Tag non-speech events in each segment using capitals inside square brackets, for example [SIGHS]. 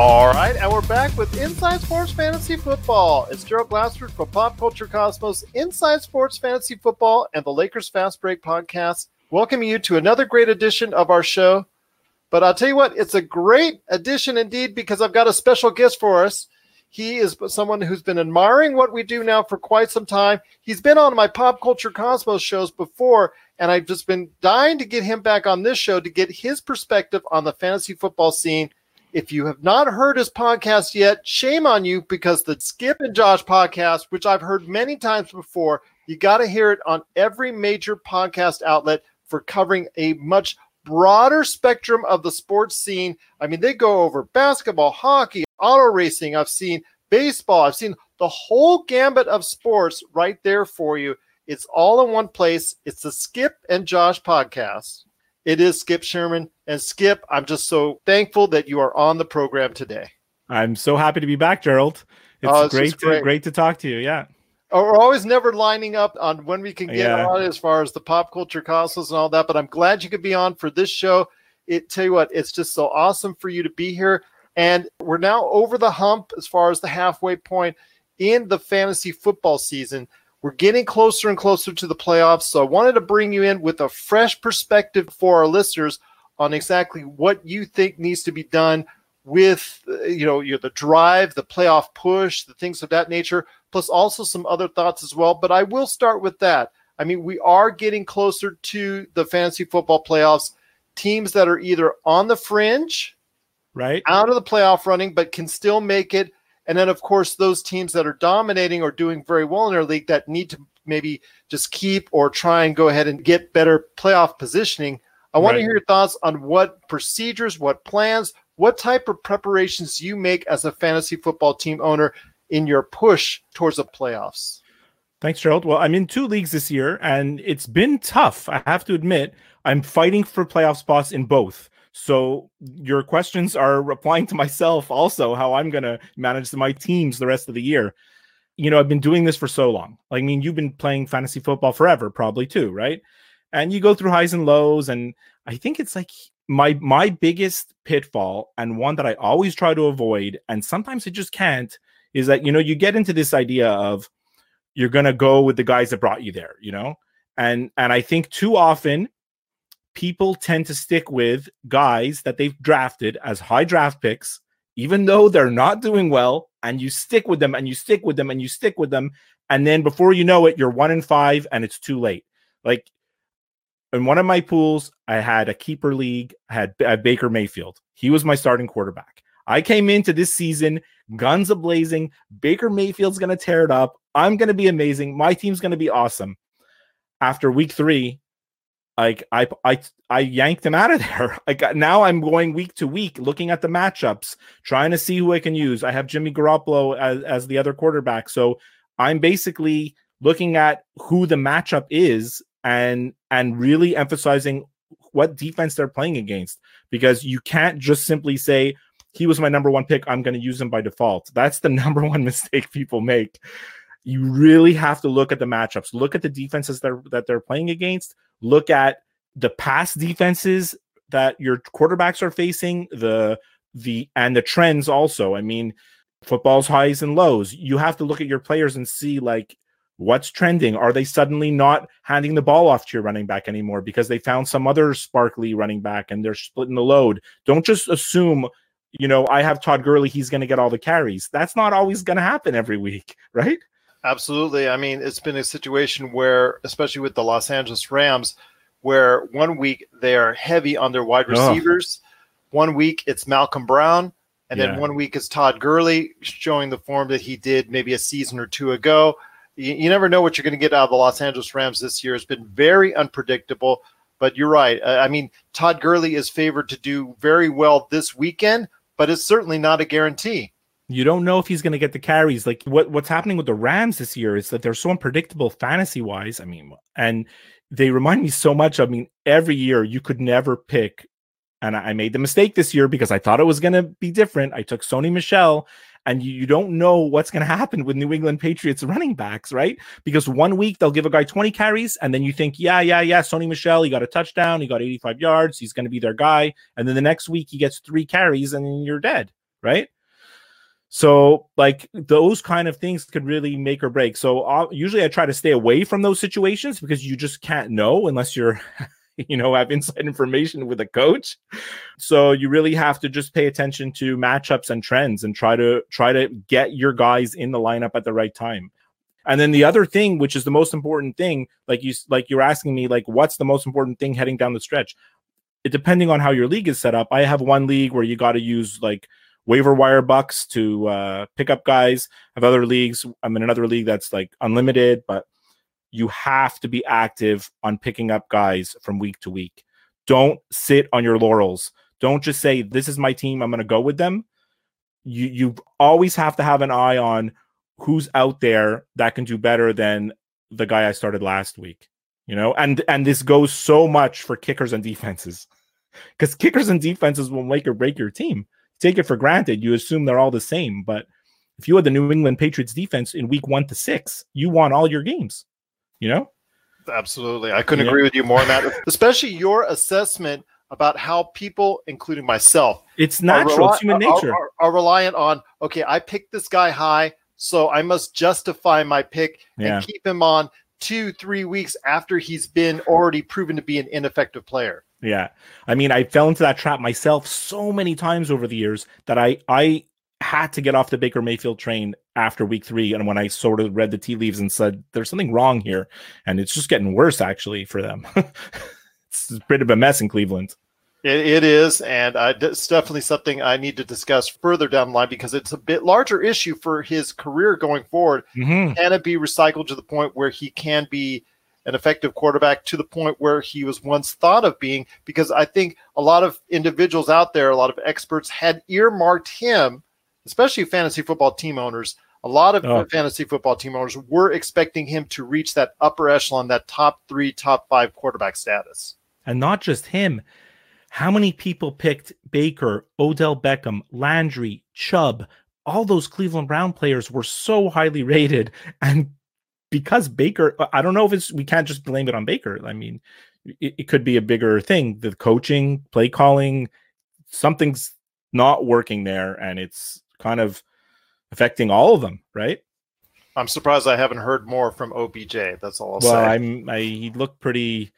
All right, and we're back with Inside Sports Fantasy Football. It's Gerald Glassford from Pop Culture Cosmos, Inside Sports Fantasy Football, and the Lakers Fast Break podcast, welcoming you to another great edition of our show. But I'll tell you what, it's a great edition indeed because I've got a special guest for us. He is someone who's been admiring what we do now for quite some time. He's been on my Pop Culture Cosmos shows before, and I've just been dying to get him back on this show to get his perspective on the fantasy football scene if you have not heard his podcast yet, shame on you because the Skip and Josh podcast, which I've heard many times before, you got to hear it on every major podcast outlet for covering a much broader spectrum of the sports scene. I mean, they go over basketball, hockey, auto racing. I've seen baseball. I've seen the whole gambit of sports right there for you. It's all in one place. It's the Skip and Josh podcast. It is Skip Sherman. And Skip, I'm just so thankful that you are on the program today. I'm so happy to be back, Gerald. It's, oh, great, to, great. great to talk to you. Yeah. Oh, we're always never lining up on when we can get yeah. on as far as the pop culture cosmos and all that, but I'm glad you could be on for this show. It tell you what, it's just so awesome for you to be here. And we're now over the hump as far as the halfway point in the fantasy football season. We're getting closer and closer to the playoffs. So I wanted to bring you in with a fresh perspective for our listeners on exactly what you think needs to be done with uh, you know, the drive, the playoff push, the things of that nature, plus also some other thoughts as well. But I will start with that. I mean, we are getting closer to the fantasy football playoffs. Teams that are either on the fringe, right, out of the playoff running, but can still make it and then, of course, those teams that are dominating or doing very well in their league that need to maybe just keep or try and go ahead and get better playoff positioning. I want right. to hear your thoughts on what procedures, what plans, what type of preparations you make as a fantasy football team owner in your push towards the playoffs. Thanks, Gerald. Well, I'm in two leagues this year, and it's been tough. I have to admit, I'm fighting for playoff spots in both. So your questions are applying to myself also, how I'm going to manage my teams the rest of the year. You know, I've been doing this for so long. I mean, you've been playing fantasy football forever, probably too, right? And you go through highs and lows. And I think it's like my my biggest pitfall and one that I always try to avoid, and sometimes I just can't, is that you know, you get into this idea of you're gonna go with the guys that brought you there, you know? And and I think too often people tend to stick with guys that they've drafted as high draft picks, even though they're not doing well, and you stick with them and you stick with them and you stick with them. And then before you know it, you're one in five and it's too late. Like in one of my pools, I had a keeper league, I had, I had Baker Mayfield. He was my starting quarterback. I came into this season guns a blazing. Baker Mayfield's going to tear it up. I'm going to be amazing. My team's going to be awesome. After week three, like I I I yanked him out of [LAUGHS] there. Like now I'm going week to week looking at the matchups, trying to see who I can use. I have Jimmy Garoppolo as, as the other quarterback. So I'm basically looking at who the matchup is and and really emphasizing what defense they're playing against because you can't just simply say he was my number one pick i'm going to use him by default that's the [LAUGHS] number one mistake people make you really have to look at the matchups look at the defenses that, that they're playing against look at the past defenses that your quarterbacks are facing, the the and the trends also. I mean, football's highs and lows. You have to look at your players and see like what's trending. Are they suddenly not handing the ball off to your running back anymore because they found some other sparkly running back and they're splitting the load? Don't just assume, you know, I have Todd Gurley, he's going to get all the carries. That's not always going to happen every week, [LAUGHS] right? Absolutely. I mean, it's been a situation where, especially with the Los Angeles Rams, where one week they are heavy on their wide receivers, oh. one week it's Malcolm Brown, and yeah. then one week it's Todd Gurley showing the form that he did maybe a season or two ago. You, you never know what you're going to get out of the Los Angeles Rams this year. It's been very unpredictable. But you're right. I mean, Todd Gurley is favored to do very well this weekend, but it's certainly not a guarantee. You don't know if he's going to get the carries. Like what what's happening with the Rams this year is that they're so unpredictable fantasy wise. I mean, and they remind me so much. I mean, every year you could never pick, and I made the mistake this year because I thought it was going to be different. I took Sony Michel, and you, you don't know what's going to happen with New England Patriots running backs, right? Because one week they'll give a guy 20 carries, and then you think, yeah, yeah, yeah, Sony Michel, he got a touchdown, he got 85 yards, he's going to be their guy. And then the next week he gets three carries, and you're dead right? So, like those kind of things could really make or break. So, uh, usually I try to stay away from those situations because you just can't know unless you're, [LAUGHS] you know, have inside information with a coach. So, you really have to just pay attention to matchups and trends and try to try to get your guys in the lineup at the right time. And then the other thing, which is the most important thing, like you like you're asking me, like what's the most important thing heading down the stretch? It, depending on how your league is set up, I have one league where you got to use like waiver wire bucks to uh, pick up guys. Have other leagues. I'm in another league that's like unlimited, but you have to be active on picking up guys from week to week. Don't sit on your laurels. Don't just say, This is my team. I'm going to go with them. You, you always have to have an eye on who's out there that can do better than the guy I started last week. You know, and and this goes so much for kickers and defenses because kickers and defenses will make or break your team take it for granted. You assume they're all the same. But if you had the New England Patriots defense in week one to six, you won all your games, you know? Absolutely. I couldn't yeah. agree with you more on that, [LAUGHS] especially your assessment about how people, including myself, it's natural, rel- it's human nature, are, are, are, reliant on, okay, I picked this guy high, so I must justify my pick yeah. and keep him on two, three weeks after he's been already proven to be an ineffective player. Yeah. I mean, I fell into that trap myself so many times over the years that I I had to get off the Baker Mayfield train after week 3 and when I sort of read the tea leaves and said there's something wrong here and it's just getting worse actually for them. [LAUGHS] it's a bit of a mess in Cleveland. It, it is, and uh, it's definitely something I need to discuss further down the line because it's a bit larger issue for his career going forward. Mm-hmm. Can it be recycled to the point where he can be an effective quarterback to the point where he was once thought of being? Because I think a lot of individuals out there, a lot of experts had earmarked him, especially fantasy football team owners. A lot of oh. fantasy football team owners were expecting him to reach that upper echelon, that top three, top five quarterback status. And not just him how many people picked Baker, Odell Beckham, Landry, Chubb? All those Cleveland Brown players were so highly rated. And because Baker, uh, I don't know if it's, we can't just blame it on Baker. I mean, it, it could be a bigger thing. The coaching, play calling, something's not working there. And it's kind of affecting all of them, right? I'm surprised I haven't heard more from OBJ. That's all I'll well, say. I'm, I, he looked pretty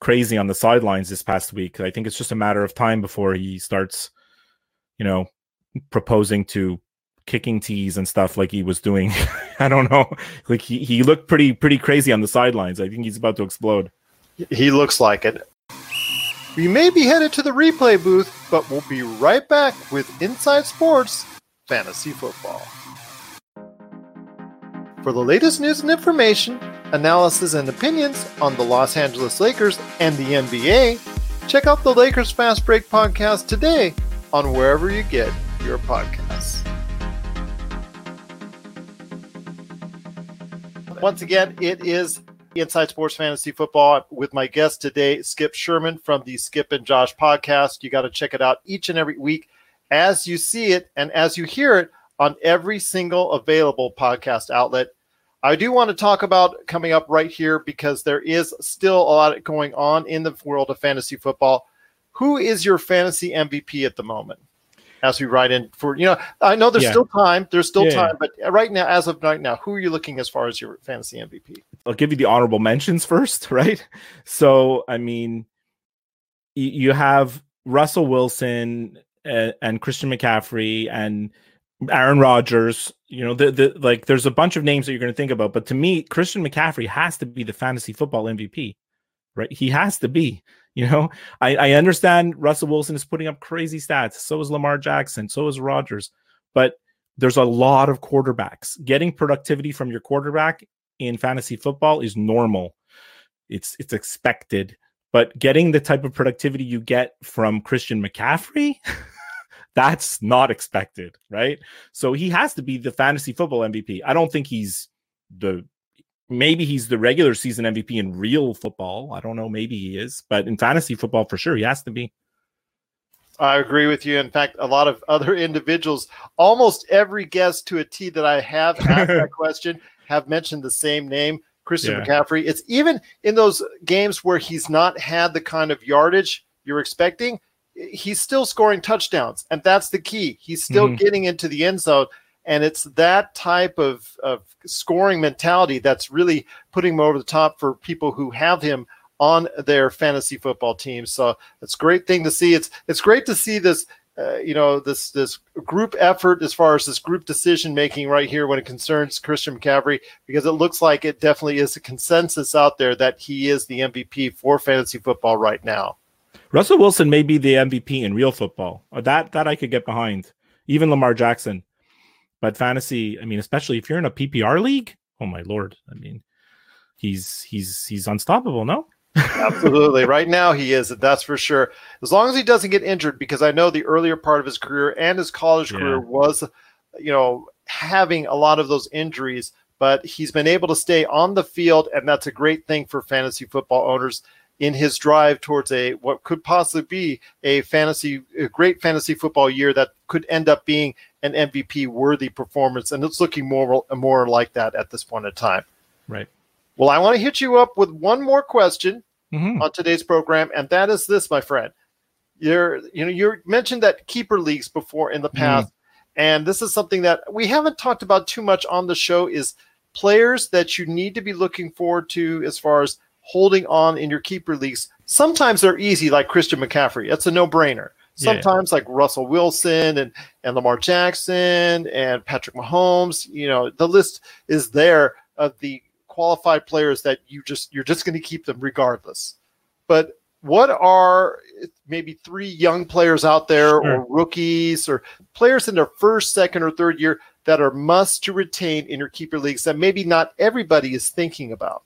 crazy on the sidelines this past week. I think it's just a matter of time before he starts, you know, proposing to kicking tees and stuff like he was doing. [LAUGHS] I don't know. Like he, he looked pretty pretty crazy on the sidelines. I think he's about to explode. He looks like it. We may be headed to the replay booth, but we'll be right back with Inside Sports Fantasy Football. For the latest news and information, analysis and opinions on the Los Angeles Lakers and the NBA, check out the Lakers Fast Break podcast today on wherever you get your podcasts. Once again, it is Inside Sports Fantasy Football with my guest today, Skip Sherman from the Skip and Josh podcast. You got to check it out each and every week as you see it and as you hear it on every single available podcast outlet. I do want to talk about coming up right here because there is still a lot going on in the world of fantasy football. Who is your fantasy MVP at the moment? As we write in for, you know, I know there's yeah. still time. There's still yeah, time, yeah. but right now, as of right now, who are you looking as far as your fantasy MVP? I'll give you the honorable mentions first, [LAUGHS] right? So, I mean, you have Russell Wilson and, and Christian McCaffrey and Aaron Rodgers, you know, the, the like there's a bunch of names that you're going to think about, but to me, Christian McCaffrey has to be the fantasy football MVP, right? He has to be. You know, [LAUGHS] I, I understand Russell Wilson is putting up crazy stats. So is Lamar Jackson. So is Rodgers. But there's a lot of quarterbacks. Getting productivity from your quarterback in fantasy football is normal. It's it's expected. But getting the type of productivity you get from Christian McCaffrey [LAUGHS] That's not expected, right? So he has to be the fantasy football MVP. I don't think he's the maybe he's the regular season MVP in real football. I don't know, maybe he is, but in fantasy football for sure he has to be. I agree with you. In fact, a lot of other [LAUGHS] individuals, almost every guest to a T that I have asked that [LAUGHS] question have mentioned the same name, Christian yeah. McCaffrey. It's even in those games where he's not had the kind of yardage you're expecting he's still scoring touchdowns, and that's the key. He's still mm-hmm. getting into the end zone. And it's that type of, of scoring mentality that's really putting him over the top for people who have him on their fantasy football team. So it's a great thing to see. It's it's great to see this uh, you know this this group effort as far as this group decision making right here when it concerns Christian McCaffrey because it looks like it definitely is a consensus out there that he is the MVP for fantasy football right now. Russell Wilson may be the MVP in real football. Uh, that that I could get behind. Even Lamar Jackson. But fantasy, I mean, especially if you're in a PPR league, oh my lord. I mean, he's he's he's unstoppable, no? Absolutely. Right now he is, that's for sure. As long as he doesn't get injured, because I know the earlier part of his career and his college yeah. career was, you know, having a lot of those injuries, but he's been able to stay on the field, and that's a great thing for fantasy football owners in his drive towards a what could possibly be a fantasy a great fantasy football year that could end up being an MVP worthy performance and it's looking more more like that at this point in time. Right. Well, I want to hit you up with one more question mm-hmm. on today's program, and that is this, my friend. You're, you know, you mentioned that keeper leagues before in the mm-hmm. past, mm-hmm. and this is something that we haven't talked about too much on the show. Is players that you need to be looking forward to as far as holding on in your keeper leagues. Sometimes they're easy, like Christian McCaffrey. That's a no-brainer. Sometimes yeah. like Russell Wilson and, and Lamar Jackson and Patrick Mahomes, you know, the list is there of the qualified players that you just you're just going to keep them regardless. But what are maybe three young players out there sure. or rookies or players in their first, second, or third year that are must to retain in your keeper leagues that maybe not everybody is thinking about?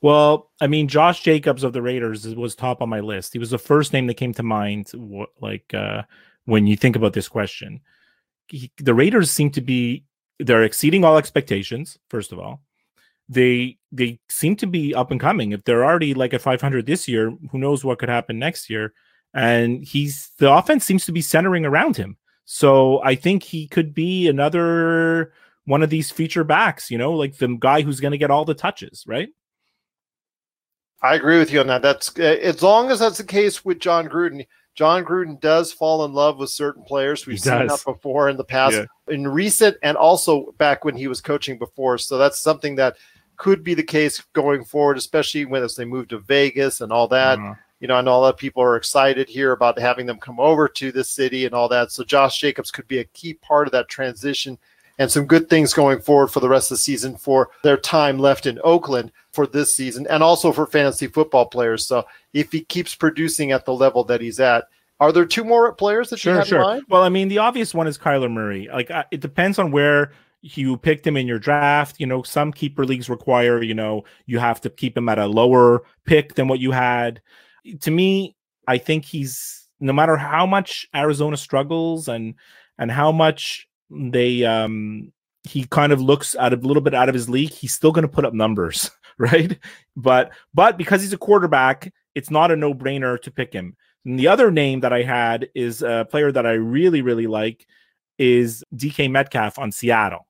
Well, I mean, Josh Jacobs of the Raiders was top on my list. He was the first name that came to mind, like uh, when you think about this question. He, the Raiders seem to be they're exceeding all expectations. First of all, they they seem to be up and coming. If they're already like at 500 this year, who knows what could happen next year? And he's the offense seems to be centering around him. So I think he could be another one of these feature backs, you know, like the guy who's going to get all the touches, right? I agree with you on that. That's uh, as long as that's the case with Jon Gruden. Jon Gruden does fall in love with certain players. We've seen that before in the past, yeah. in recent, and also back when he was coaching before. So that's something that could be the case going forward, especially when as they move to Vegas and all that. Uh-huh. You know, I know a lot of people are excited here about having them come over to this city and all that. So Josh Jacobs could be a key part of that transition and some good things going forward for the rest of the season for their time left in Oakland for this season and also for fantasy football players. So if he keeps producing at the level that he's at, are there two more players that sure, you have sure. in mind? Well, I mean, the obvious one is Kyler Murray. Like, uh, it depends on where you picked him in your draft. You know, some keeper leagues require, you know, you have to keep him at a lower pick than what you had. To me, I think he's no matter how much Arizona struggles and and how much they um he kind of looks out a little bit out of his league, he's still going to put up numbers, [LAUGHS] right? But but because he's a quarterback, it's not a no-brainer to pick him. And the other name that I had is a player that I really really like is DK Metcalf on Seattle.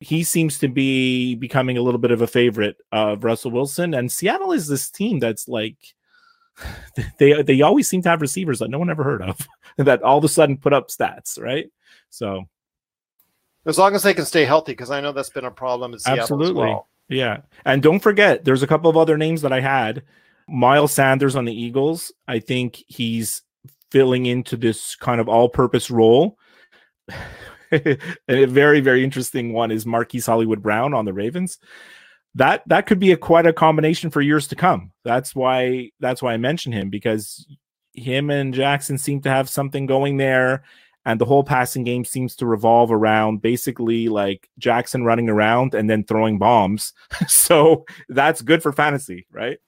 He seems to be becoming a little bit of a favorite of Russell Wilson and Seattle is this team that's like [SIGHS] they they always seem to have receivers that no one ever heard of [LAUGHS] that all of a sudden put up stats, right? So as long as they can stay healthy, because I know that's been a problem in Seattle Absolutely. Well. Yeah. And don't forget, there's a couple of other names that I had. Miles Sanders on the Eagles. I think he's filling into this kind of all purpose role. [LAUGHS] a very, very interesting one is Marquise Hollywood Brown on the Ravens. That that could be a quite a combination for years to come. That's why that's why I mentioned him because him and Jackson seem to have something going there and the whole passing game seems to revolve around basically like Jackson running around and then throwing bombs. [LAUGHS] so that's good for fantasy, right?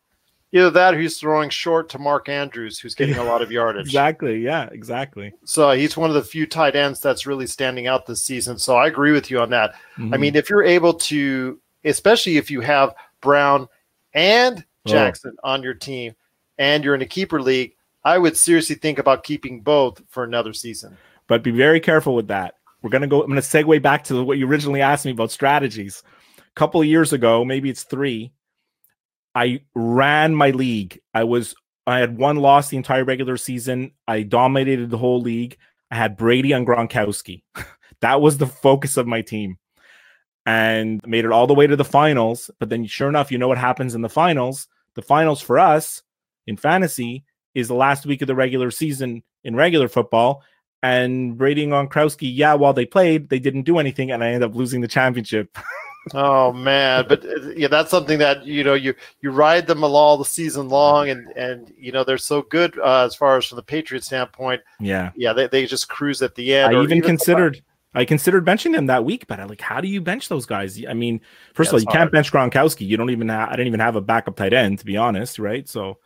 Either that or he's throwing short to Mark Andrews, who's getting a lot of yardage. [LAUGHS] exactly. Yeah, exactly. So he's one of the few tight ends that's really standing out this season. So I agree with you on that. Mm-hmm. I mean, if you're able to, especially if you have Brown and oh. Jackson oh. on your team and you're in a keeper league, I would seriously think about keeping both for another season but be very careful with that. We're gonna go. I'm gonna segue back to what you originally asked me about strategies. A couple of years ago, maybe it's three. I ran my league. I was I had one loss the entire regular season. I dominated the whole league. I had Brady and Gronkowski. [LAUGHS] that was the focus of my team. And made it all the way to the finals. But then, sure enough, you know what happens in the finals? The finals for us in fantasy is the last week of the regular season in regular football. And Brady and Gronkowski, yeah, while they played, they didn't do anything, and I ended up losing the championship. [LAUGHS] oh man, but uh, yeah, that's something that you know you you ride them all the season long, and and you know they're so good uh, as far as from the Patriots standpoint. Yeah, yeah, they, they just cruise at the end. I even, even considered. I considered benching them that week, but I like, how do you bench those guys? I mean, first yeah, of all, you hard. can't bench Gronkowski. You don't even have, I didn't even have a backup tight end, to be honest, right? So,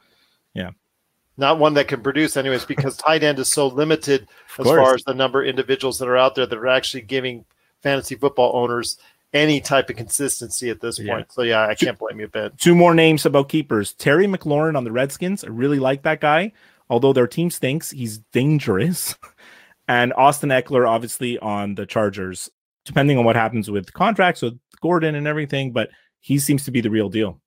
not one that can produce anyways because [LAUGHS] tight end is so limited as far as the number of individuals that are out there that are actually giving fantasy football owners any type of consistency at this point. Yeah. So yeah, I can't blame you a bit. Two more names about keepers. Terry McLaurin on the Redskins. I really like that guy. Although their team stinks, he's dangerous. [LAUGHS] and Austin Ekeler, obviously, on the Chargers, depending on what happens with contracts with Gordon and everything, but he seems to be the real deal.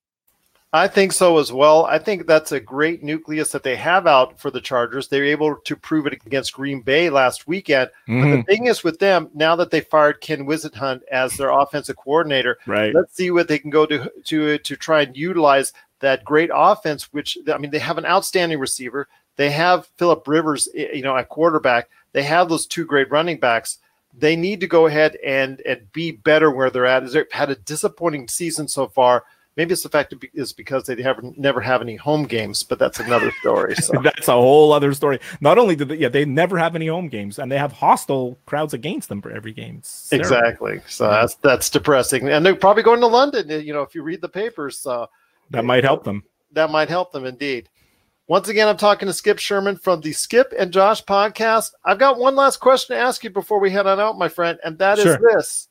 I think so as well. I think that's a great nucleus that they have out for the Chargers. They were able to prove it against Green Bay last weekend. Mm-hmm. But the mm-hmm. thing is with them, now that they fired Ken Whisenhunt as their offensive coordinator, right. let's see what they can go to to to try and utilize that great offense, which I mean, they have an outstanding receiver. They have Philip Rivers, you know, at quarterback. They have those two great running backs. They need to go ahead and and be better where they're at. They've had a disappointing season so far Maybe it's the fact is because they have never have any home games, but that's another story. So. [LAUGHS] that's a whole other story. Not only do they, yeah, they never have any home games, and they have hostile crowds against them for every game. exactly. So yeah. that's that's depressing, and they're probably going to London. You know, if you read the papers, so that might help them. That might help them indeed. Once again, I'm talking to Skip Sherman from the Skip and Josh podcast. I've got one last question to ask you before we head on out, my friend, and that sure. is this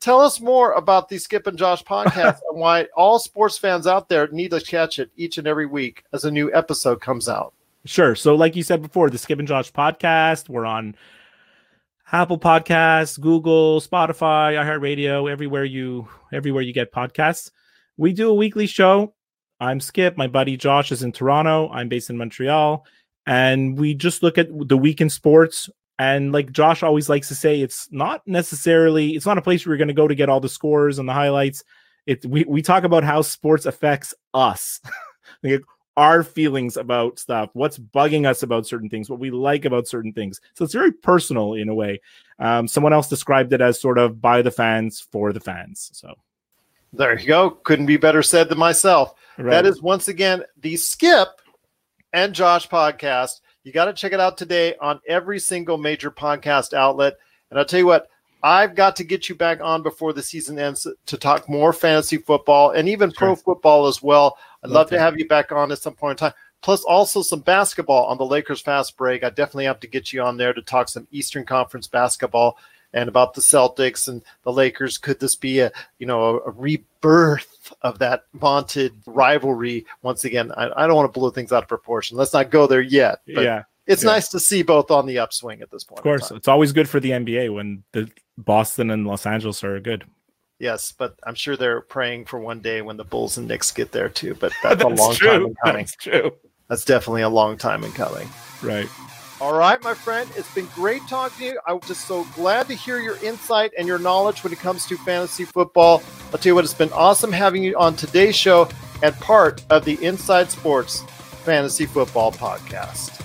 Tell us more about the Skip and Josh podcast [LAUGHS] and why all sports fans out there need to catch it each and every week as a new episode comes out. Sure. So, like you said before, the Skip and Josh podcast, we're on Apple Podcasts, Google, Spotify, iHeartRadio, everywhere you everywhere you get podcasts. We do a weekly show. I'm Skip. My buddy Josh is in Toronto. I'm based in Montreal. And we just look at the week in sports and like Josh always likes to say, it's not necessarily it's not a place where you're going to go to get all the scores and the highlights. It we we talk about how sports affects us. [LAUGHS] like our feelings about stuff, what's bugging us about certain things, what we like about certain things. So it's very personal in a way. Um, someone else described it as sort of by the fans for the fans. So there you go. Couldn't be better said than myself. Right. That is once again the Skip and Josh podcast. You got to check it out today on every single major podcast outlet. And I'll tell you what, I've got to get you back on before the season ends to talk more fantasy football and even sure. pro football as well. I'd love okay. to have you back on at some point in time. Plus, also some basketball on the Lakers Fast Break. I definitely have to get you on there to talk some Eastern Conference basketball and about the Celtics and the Lakers. Could this be a you know a, a rebirth of that vaunted rivalry once again? I, I don't want to blow things out of proportion. Let's not go there yet. yeah. It's yeah. nice to see both on the upswing at this point. Of course, it's always good for the NBA when the Boston and Los Angeles are good. Yes, but I'm sure they're praying for one day when the Bulls and Knicks get there too. But that's, [LAUGHS] that's a long true. time in coming. That's true. That's definitely a long time in coming. Right. All right, my friend, it's been great talking to you. I'm just so glad to hear your insight and your knowledge when it comes to fantasy football. I'll tell you what, it's been awesome having you on today's show and part of the Inside Sports Fantasy Football Podcast.